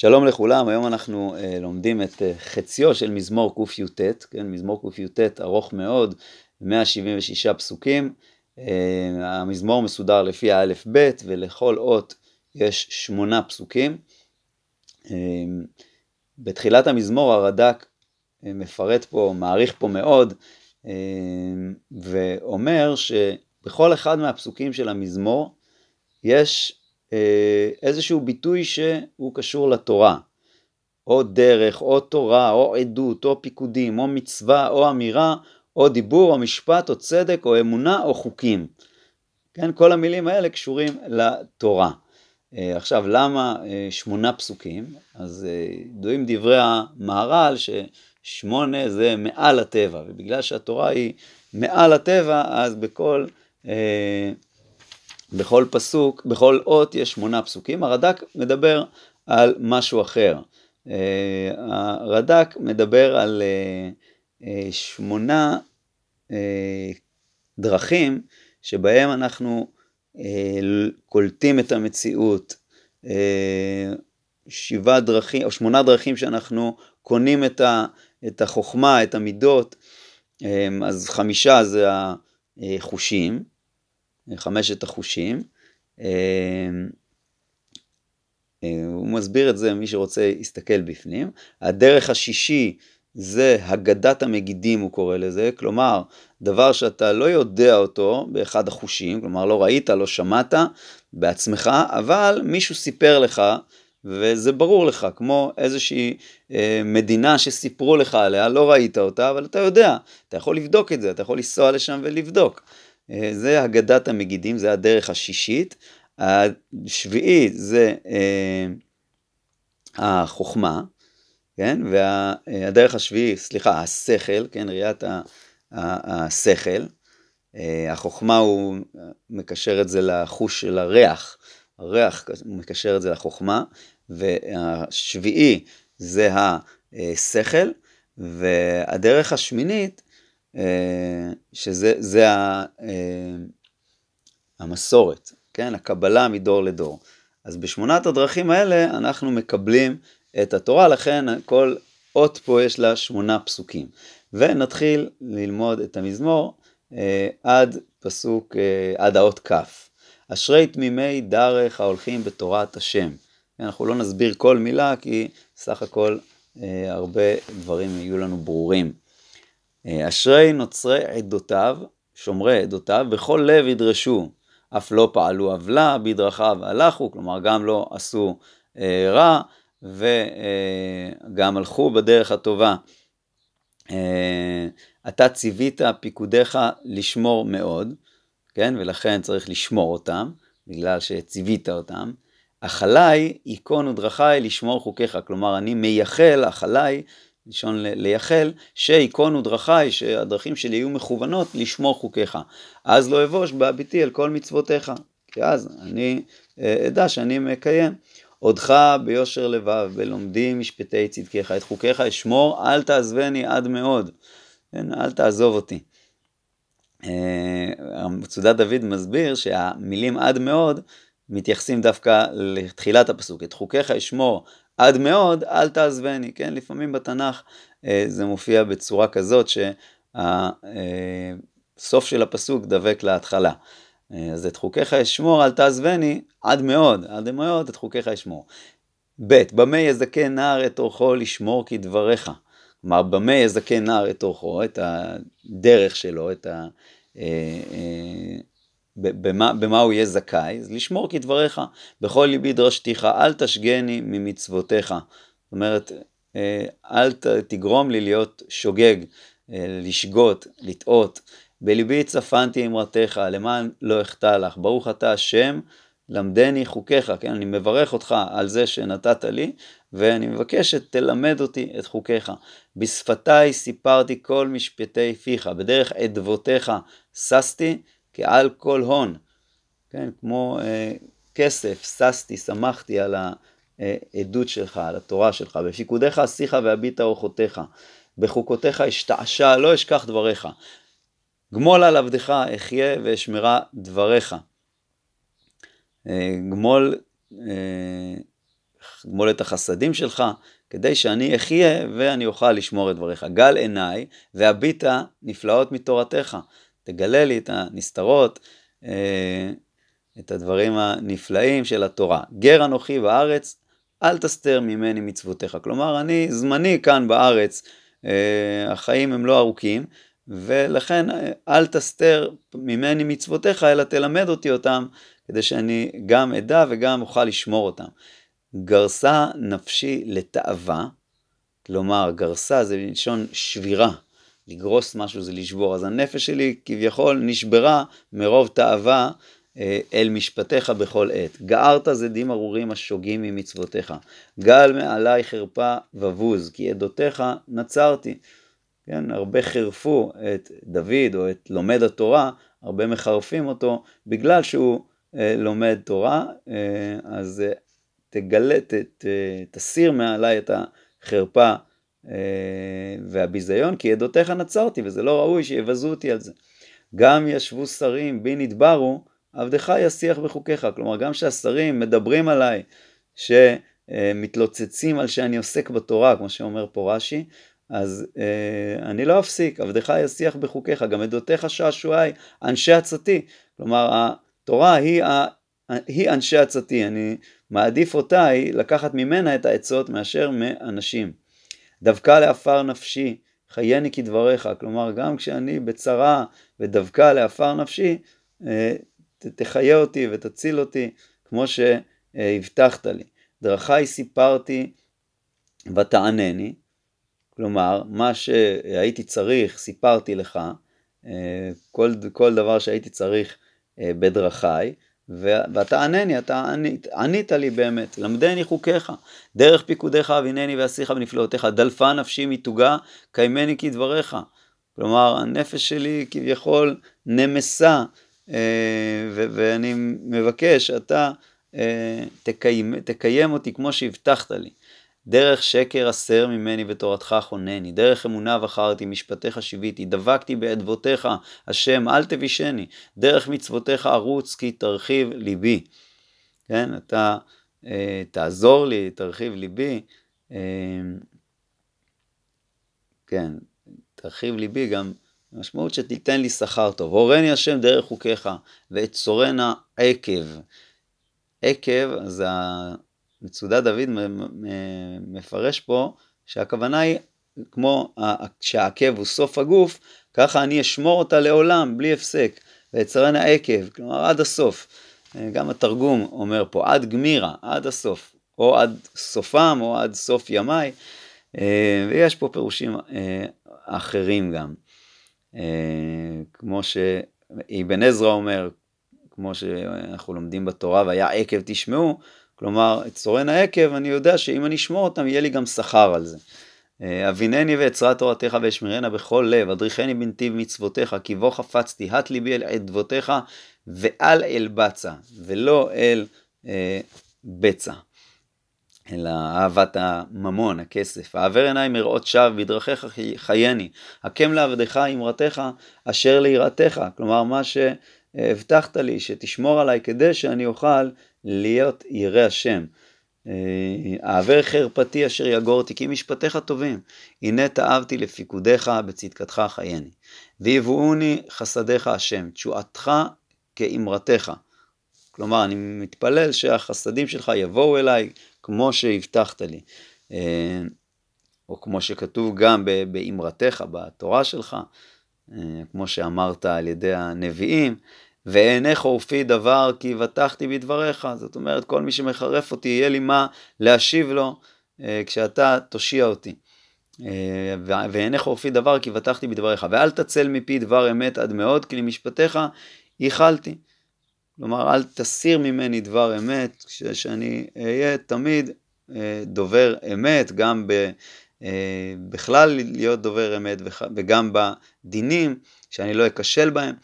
שלום לכולם, היום אנחנו uh, לומדים את uh, חציו של מזמור קי"ט, כן, מזמור קי"ט ארוך מאוד, 176 פסוקים, uh, המזמור מסודר לפי האלף בית ולכל אות יש שמונה פסוקים. Uh, בתחילת המזמור הרד"ק uh, מפרט פה, מעריך פה מאוד, uh, ואומר שבכל אחד מהפסוקים של המזמור יש איזשהו ביטוי שהוא קשור לתורה, או דרך, או תורה, או עדות, או פיקודים, או מצווה, או אמירה, או דיבור, או משפט, או צדק, או אמונה, או חוקים. כן, כל המילים האלה קשורים לתורה. אה, עכשיו, למה אה, שמונה פסוקים? אז ידועים דברי המהר"ל ששמונה זה מעל הטבע, ובגלל שהתורה היא מעל הטבע, אז בכל בכל פסוק, בכל אות יש שמונה פסוקים, הרד"ק מדבר על משהו אחר. אה, הרד"ק מדבר על אה, אה, שמונה דרכים שבהם אנחנו קולטים את המציאות, שבעה דרכים, או שמונה דרכים שאנחנו קונים את החוכמה, את המידות, אז חמישה זה החושים, חמשת החושים. אה, אה, הוא מסביר את זה, מי שרוצה יסתכל בפנים. הדרך השישי זה הגדת המגידים, הוא קורא לזה, כלומר, דבר שאתה לא יודע אותו באחד החושים, כלומר לא ראית, לא שמעת בעצמך, אבל מישהו סיפר לך, וזה ברור לך, כמו איזושהי אה, מדינה שסיפרו לך עליה, לא ראית אותה, אבל אתה יודע, אתה יכול לבדוק את זה, אתה יכול לנסוע לשם ולבדוק. אה, זה הגדת המגידים, זה הדרך השישית. השביעי זה אה, החוכמה, כן? והדרך השביעי, סליחה, השכל, כן? ראיית השכל. אה, החוכמה הוא מקשר את זה לחוש של הריח, הריח מקשר את זה לחוכמה, והשביעי זה השכל, והדרך השמינית אה, שזה ה, אה, המסורת, כן? הקבלה מדור לדור. אז בשמונת הדרכים האלה אנחנו מקבלים את התורה, לכן כל אות פה יש לה שמונה פסוקים. ונתחיל ללמוד את המזמור אה, עד פסוק, עד האות כ'. אשרי תמימי דרך ההולכים בתורת השם. אנחנו לא נסביר כל מילה כי סך הכל הרבה דברים יהיו לנו ברורים. אה, אשרי נוצרי עדותיו, שומרי עדותיו, בכל לב ידרשו, אף לא פעלו עוולה, בדרכיו הלכו, כלומר גם לא עשו אה, רע, וגם אה, הלכו בדרך הטובה. אה, אתה ציווית פיקודיך לשמור מאוד, כן, ולכן צריך לשמור אותם, בגלל שציווית אותם. החלי ייכון ודרכי לשמור חוקיך, כלומר אני מייחל, החלי לשון לייחל, שייכונו דרכי, שהדרכים שלי יהיו מכוונות לשמור חוקיך. אז לא אבוש בהביטי על כל מצוותיך, כי אז אני אה, אדע שאני מקיים. עודך ביושר לבב, בלומדי משפטי צדקיך, את חוקיך אשמור, אל תעזבני עד מאוד, כן, אל תעזוב אותי. אה, מצודת דוד מסביר שהמילים עד מאוד מתייחסים דווקא לתחילת הפסוק, את חוקיך אשמור עד מאוד, אל תעזבני, כן? לפעמים בתנ"ך אה, זה מופיע בצורה כזאת שהסוף אה, של הפסוק דבק להתחלה. אה, אז את חוקיך אשמור, אל תעזבני, עד מאוד, עד מאוד את חוקיך אשמור. ב. במה יזכה נער את אורחו לשמור כדבריך. כלומר, במה יזכה נער את אורחו, את הדרך שלו, את ה... במה, במה הוא יהיה זכאי, אז לשמור כדבריך, בכל ליבי דרשתיך, אל תשגני ממצוותיך. זאת אומרת, אה, אל תגרום לי להיות שוגג, אה, לשגות, לטעות. בליבי צפנתי אמרתך, למען לא אחטא לך. ברוך אתה השם, למדני חוקיך. כן, אני מברך אותך על זה שנתת לי, ואני מבקש שתלמד אותי את חוקיך. בשפתיי סיפרתי כל משפטי פיך, בדרך אדבותיך ששתי, כעל כל הון, כן, כמו אה, כסף, ששתי, שמחתי על העדות שלך, על התורה שלך, בפיקודיך אשיך והביט אורחותיך, בחוקותיך אשתעשע, לא אשכח דבריך. גמול על עבדך אחיה ואשמרה דבריך. אה, גמול אה, גמול את החסדים שלך, כדי שאני אחיה ואני אוכל לשמור את דבריך. גל עיניי והביטה נפלאות מתורתך. תגלה לי את הנסתרות, אה, את הדברים הנפלאים של התורה. גר אנוכי בארץ, אל תסתר ממני מצוותיך. כלומר, אני זמני כאן בארץ, אה, החיים הם לא ארוכים, ולכן אה, אל תסתר ממני מצוותיך, אלא תלמד אותי אותם, כדי שאני גם אדע וגם אוכל לשמור אותם. גרסה נפשי לתאווה, כלומר גרסה זה מלשון שבירה, לגרוס משהו זה לשבור, אז הנפש שלי כביכול נשברה מרוב תאווה אה, אל משפטיך בכל עת. גערת זדים ארורים השוגים ממצוותיך, גל מעלי חרפה ובוז, כי עדותיך נצרתי. כן, הרבה חירפו את דוד או את לומד התורה, הרבה מחרפים אותו בגלל שהוא אה, לומד תורה, אה, אז אה, תגלה, ת, ת, תסיר מעליי את החרפה והביזיון, כי עדותיך נצרתי, וזה לא ראוי שיבזו אותי על זה. גם ישבו שרים בי נדברו, עבדך ישיח בחוקיך. כלומר, גם שהשרים מדברים עליי, שמתלוצצים על שאני עוסק בתורה, כמו שאומר פה רש"י, אז אה, אני לא אפסיק, עבדך ישיח בחוקיך, גם עדותיך שעשועי, אנשי עצתי. כלומר, התורה היא, היא אנשי עצתי, אני מעדיף אותה, היא לקחת ממנה את העצות מאשר מאנשים. דווקא לעפר נפשי, חייני כדבריך, כלומר גם כשאני בצרה ודווקא לעפר נפשי, אה, תחיה אותי ותציל אותי כמו שהבטחת לי. דרכי סיפרתי ותענני, כלומר מה שהייתי צריך סיפרתי לך, אה, כל, כל דבר שהייתי צריך אה, בדרכיי, ואתה ענני, אתה ענית, ענית לי באמת, למדני חוקיך, דרך פיקודיך אבינני ואשיך בנפלאותיך, דלפה נפשי מתוגה, קיימני כדבריך. כלומר, הנפש שלי כביכול נמסה, אה, ואני מבקש שאתה אה, תקיים, תקיים אותי כמו שהבטחת לי. דרך שקר הסר ממני ותורתך חונני, דרך אמונה בחרתי, משפטיך שיוויתי, דבקתי באדבותיך, השם אל תבישני, דרך מצוותיך ארוץ כי תרחיב ליבי. כן, אתה אה, תעזור לי, תרחיב ליבי. אה, כן, תרחיב ליבי גם משמעות שתיתן לי שכר טוב. הורני השם דרך חוקיך ואצורנה עקב. עקב זה מצודת דוד מפרש פה שהכוונה היא כמו שהעקב הוא סוף הגוף, ככה אני אשמור אותה לעולם בלי הפסק, ואצרנה עקב, כלומר עד הסוף. גם התרגום אומר פה עד גמירה, עד הסוף, או עד סופם או עד סוף ימיי, ויש פה פירושים אה, אחרים גם. אה, כמו שאבן עזרא אומר, כמו שאנחנו לומדים בתורה, והיה עקב תשמעו, כלומר, את צורן העקב, אני יודע שאם אני אשמור אותם, יהיה לי גם שכר על זה. אה, אבינני ואצרה תורתך ואשמרנה בכל לב, אדריכני בנתיב מצוותיך, כי בו חפצתי, הט ליבי אל עדבותיך, ואל אל בצע, ולא אל אה, בצע. אלא אהבת הממון, הכסף. העבר עיניי מראות שווא, בדרכיך חייני. הקם לעבדך אמרתך, אשר ליראתך. כלומר, מה שהבטחת לי, שתשמור עליי כדי שאני אוכל להיות ירא השם. אה, העבר חרפתי אשר יגור אותי, כי משפטיך טובים. הנה תאבתי לפיקודיך, בצדקתך חייני. ויבואוני חסדיך השם, תשועתך כאמרתך. כלומר, אני מתפלל שהחסדים שלך יבואו אליי כמו שהבטחת לי. אה, או כמו שכתוב גם באמרתך, בתורה שלך, אה, כמו שאמרת על ידי הנביאים. ואענך עורפי דבר כי בטחתי בדבריך. זאת אומרת, כל מי שמחרף אותי, יהיה לי מה להשיב לו אה, כשאתה תושיע אותי. אה, ואענך עורפי דבר כי בטחתי בדבריך. ואל תצל מפי דבר אמת עד מאוד, כי למשפטיך ייחלתי. כלומר, אל תסיר ממני דבר אמת, שאני אהיה תמיד אה, דובר אמת, גם ב... בכלל להיות דובר אמת וגם בדינים, שאני לא אכשל בהם.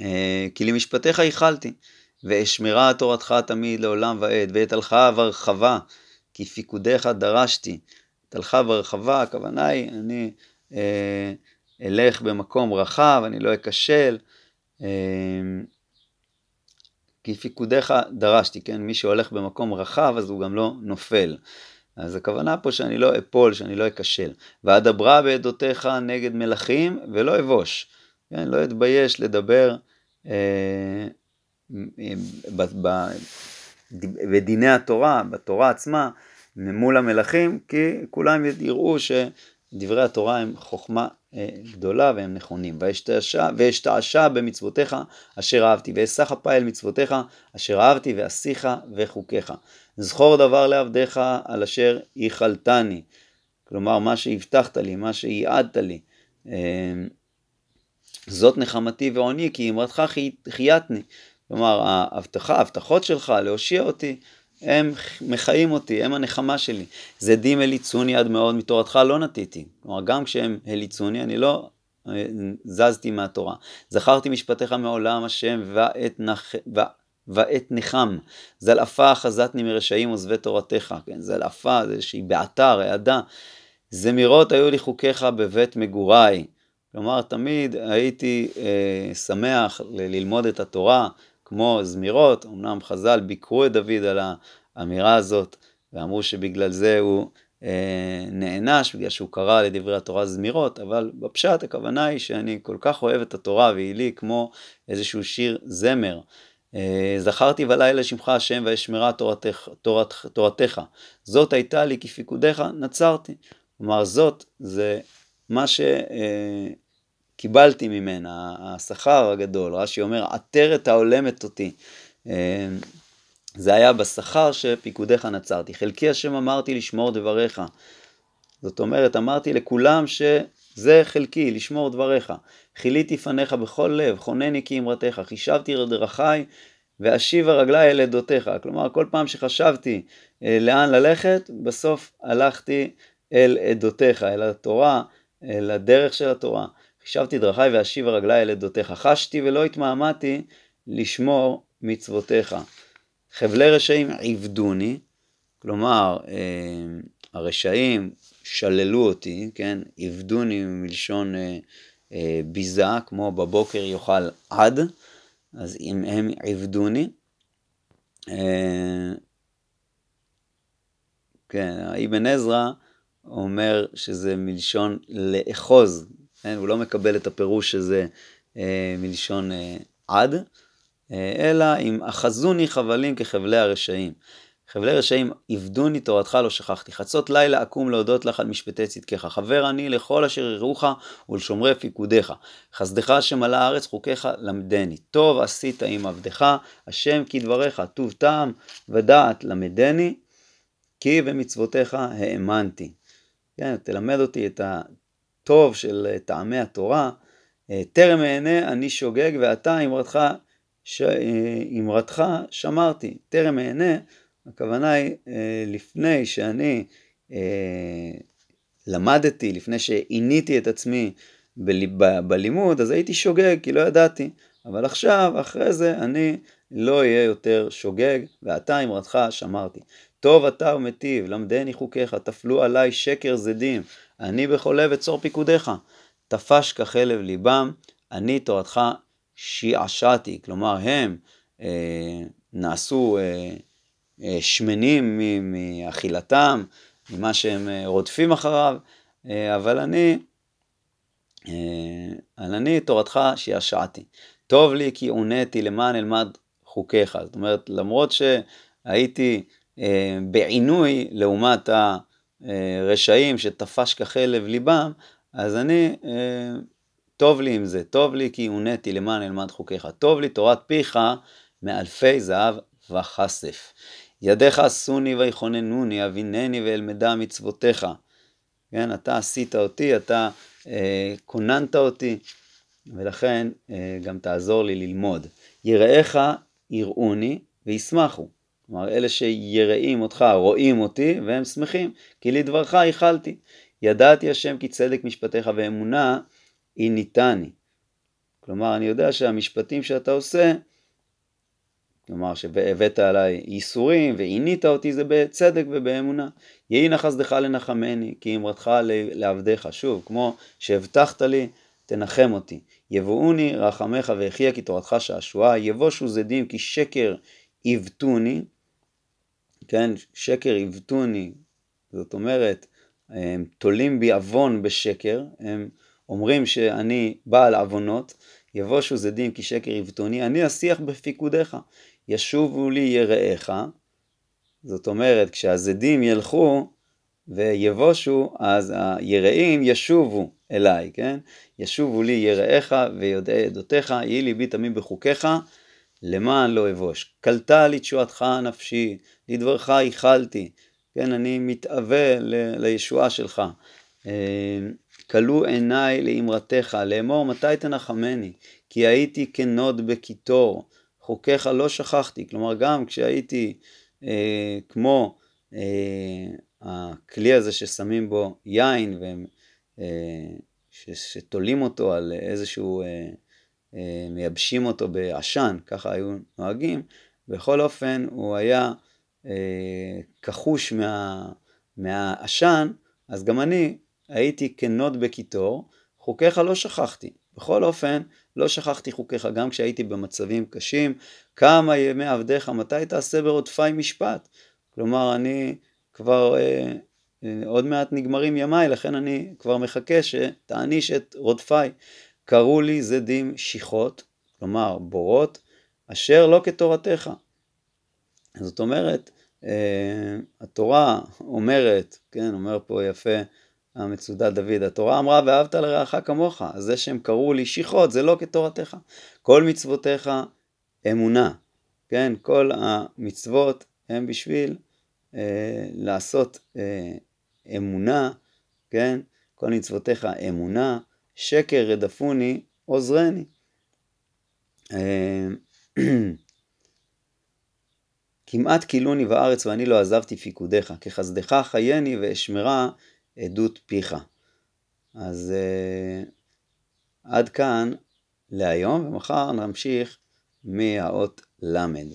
אה, כי למשפטיך ייחלתי, ואשמרה תורתך תמיד לעולם ועד, ואת הלכה והרחבה, כי פיקודיך דרשתי. את הלכה והרחבה, הכוונה היא, אני אה, אלך במקום רחב, אני לא אכשל. אה, כי פיקודיך דרשתי, כן? מי שהולך במקום רחב אז הוא גם לא נופל. אז הכוונה פה שאני לא אפול, שאני לא אכשל. ואדברה בעדותיך נגד מלכים ולא אבוש. כן, לא אתבייש לדבר בדיני התורה, בתורה עצמה, מול המלכים, כי כולם יראו שדברי התורה הם חוכמה אה, גדולה והם נכונים. ואשתעשע במצוותיך אשר אהבתי, אפה אל מצוותיך אשר אהבתי ואשיך וחוקיך. זכור דבר לעבדיך על אשר ייחלתני. כלומר, מה שהבטחת לי, מה שייעדת לי. זאת נחמתי ועוני, כי אמרתך חייתני. כלומר, ההבטחה, ההבטחות שלך להושיע אותי, הם מחיים אותי, הם הנחמה שלי. זדים הליצוני עד מאוד מתורתך לא נטיתי. כלומר, גם כשהם הליצוני, אני לא אה, זזתי מהתורה. זכרתי משפטיך מעולם השם ואת, נח... ו... ואת נחם. זלעפה אחזתני מרשעים עוזבי תורתך. כן, זלעפה זה איזושהי בעתה, רעדה. זמירות היו לי חוקיך בבית מגוריי. כלומר, תמיד הייתי אה, שמח ללמוד את התורה, כמו זמירות, אמנם חז"ל ביקרו את דוד על האמירה הזאת, ואמרו שבגלל זה הוא אה, נענש, בגלל שהוא קרא לדברי התורה זמירות, אבל בפשט הכוונה היא שאני כל כך אוהב את התורה, והיא לי כמו איזשהו שיר זמר. אה, זכרתי בלילה שמך השם ואשמרה תורתך, תורת, תורתך. זאת הייתה לי כפיקודיך, נצרתי. כלומר, זאת זה מה ש... אה, ממנה, השכר הגדול, רש"י אומר, עטרת ההולמת אותי. אה, זה היה בשכר שפיקודיך נצרתי. חלקי השם אמרתי לשמור דבריך. זאת אומרת, אמרתי לכולם שזה חלקי, לשמור דבריך. חיליתי פניך בכל לב, חונני כי אמרתך, חישבתי דרכי ואשיבה רגלי אל עדותיך. כלומר, כל פעם שחשבתי אה, לאן ללכת, בסוף הלכתי אל עדותיך, אל התורה, אל הדרך של התורה. חישבתי דרכי ואשיבה רגלי אל עדותיך. חשתי ולא התמהמהתי לשמור מצוותיך. חבלי רשעים עבדוני, כלומר, אה, הרשעים שללו אותי, כן, עבדוני מלשון אה, אה, ביזה, כמו בבוקר יאכל עד, אז אם הם עבדוני, כן, אבן עזרא אומר שזה מלשון לאחוז, כן? הוא לא מקבל את הפירוש שזה אה, מלשון אה, עד, אה, אלא אם אחזוני חבלים כחבלי הרשעים. חבלי רשעים עבדוני תורתך לא שכחתי. חצות לילה אקום להודות לך על משפטי צדקך. חבר אני לכל אשר יראוך ולשומרי פיקודיך. חסדך על הארץ חוקיך למדני. טוב עשית עם עבדך, השם כי דבריך טוב טעם ודעת למדני, כי במצוותיך האמנתי. כן, תלמד אותי את הטוב של אה, טעמי התורה, אה, טרם אענה אני שוגג ואתה אמרתך, ש... אה, אמרתך שמרתי. טרם אענה, הכוונה היא לפני שאני למדתי, לפני שעיניתי את עצמי ב... בלימוד, אז הייתי שוגג כי לא ידעתי. אבל עכשיו, אחרי זה, אני לא אהיה יותר שוגג, ואתה אמרתך שמרתי. טוב אתה ומטיב, למדני חוקיך, תפלו עליי שקר זדים, אני בכל לב אצור פיקודיך. תפש כחלב ליבם, אני תורתך שעשעתי. כלומר, הם אה, נעשו אה, אה, שמנים מאכילתם, ממה שהם אה, רודפים אחריו, אה, אבל אני, אה, אבל אני תורתך שעשעתי. טוב לי כי עונתי למען אלמד חוקיך. זאת אומרת, למרות שהייתי בעינוי לעומת ה... אה, רשעים שתפש כחלב ליבם, אז אני, אה, טוב לי עם זה, טוב לי כי הונאתי למען אלמד חוקיך, טוב לי תורת פיך מאלפי זהב וכסף. ידיך עשוני ויכוננוני, אבינני ואלמדה מצוותיך. כן, אתה עשית אותי, אתה אה, כוננת אותי, ולכן אה, גם תעזור לי ללמוד. יראיך יראוני וישמחו. כלומר, אלה שיראים אותך, רואים אותי, והם שמחים, כי לדברך ייחלתי. ידעתי השם כי צדק משפטיך ואמונה היא ניתני. כלומר, אני יודע שהמשפטים שאתה עושה, כלומר, שהבאת עליי ייסורים ועינית אותי, זה בצדק ובאמונה. יהי נא חסדך לנחמני, כי אמרתך לעבדיך. שוב, כמו שהבטחת לי, תנחם אותי. יבואוני רחמך ואחיה כי תורתך שעשועה, יבושו זדים כי שקר עיוותוני, כן, שקר עיוותוני, זאת אומרת, הם תולים בי עוון בשקר, הם אומרים שאני בעל עוונות, יבושו זדים כי שקר עיוותוני, אני אשיח בפיקודיך, ישובו לי יראיך, זאת אומרת, כשהזדים ילכו ויבושו, אז היראים ישובו אליי, כן? ישובו לי יראיך ויודעי עדותיך, יהי ליבי תמים בחוקיך, למען לא אבוש. קלטה לתשועתך נפשי, לדברך ייחלתי, כן, אני מתאווה לישועה שלך. כלו עיניי לאמרתך, לאמור מתי תנחמני, כי הייתי כנוד בקיטור, חוקיך לא שכחתי, כלומר גם כשהייתי אה, כמו אה, הכלי הזה ששמים בו יין והם, אה, שתולים אותו על איזשהו, אה, אה, מייבשים אותו בעשן, ככה היו נוהגים, בכל אופן הוא היה אה, כחוש מה, מהעשן, אז גם אני הייתי כנוד בקיטור, חוקיך לא שכחתי. בכל אופן, לא שכחתי חוקיך גם כשהייתי במצבים קשים. כמה ימי עבדיך, מתי תעשה ברודפי משפט? כלומר, אני כבר, אה, אה, עוד מעט נגמרים ימיי, לכן אני כבר מחכה שתעניש את רודפי. קראו לי זדים שיחות, כלומר בורות, אשר לא כתורתך. זאת אומרת, אה, התורה אומרת, כן, אומר פה יפה המצודת דוד, התורה אמרה ואהבת לרעך כמוך, אז זה שהם קראו לי שיחות זה לא כתורתך. כל מצוותיך אמונה, כן, כל המצוות הם בשביל אה, לעשות אה, אמונה, כן, כל מצוותיך אמונה, שקר רדפוני עוזרני. אה, כמעט כילוני בארץ ואני לא עזבתי פיקודיך, כחסדך חייני ואשמרה עדות פיך. אז uh, עד כאן להיום, ומחר נמשיך מהאות למד.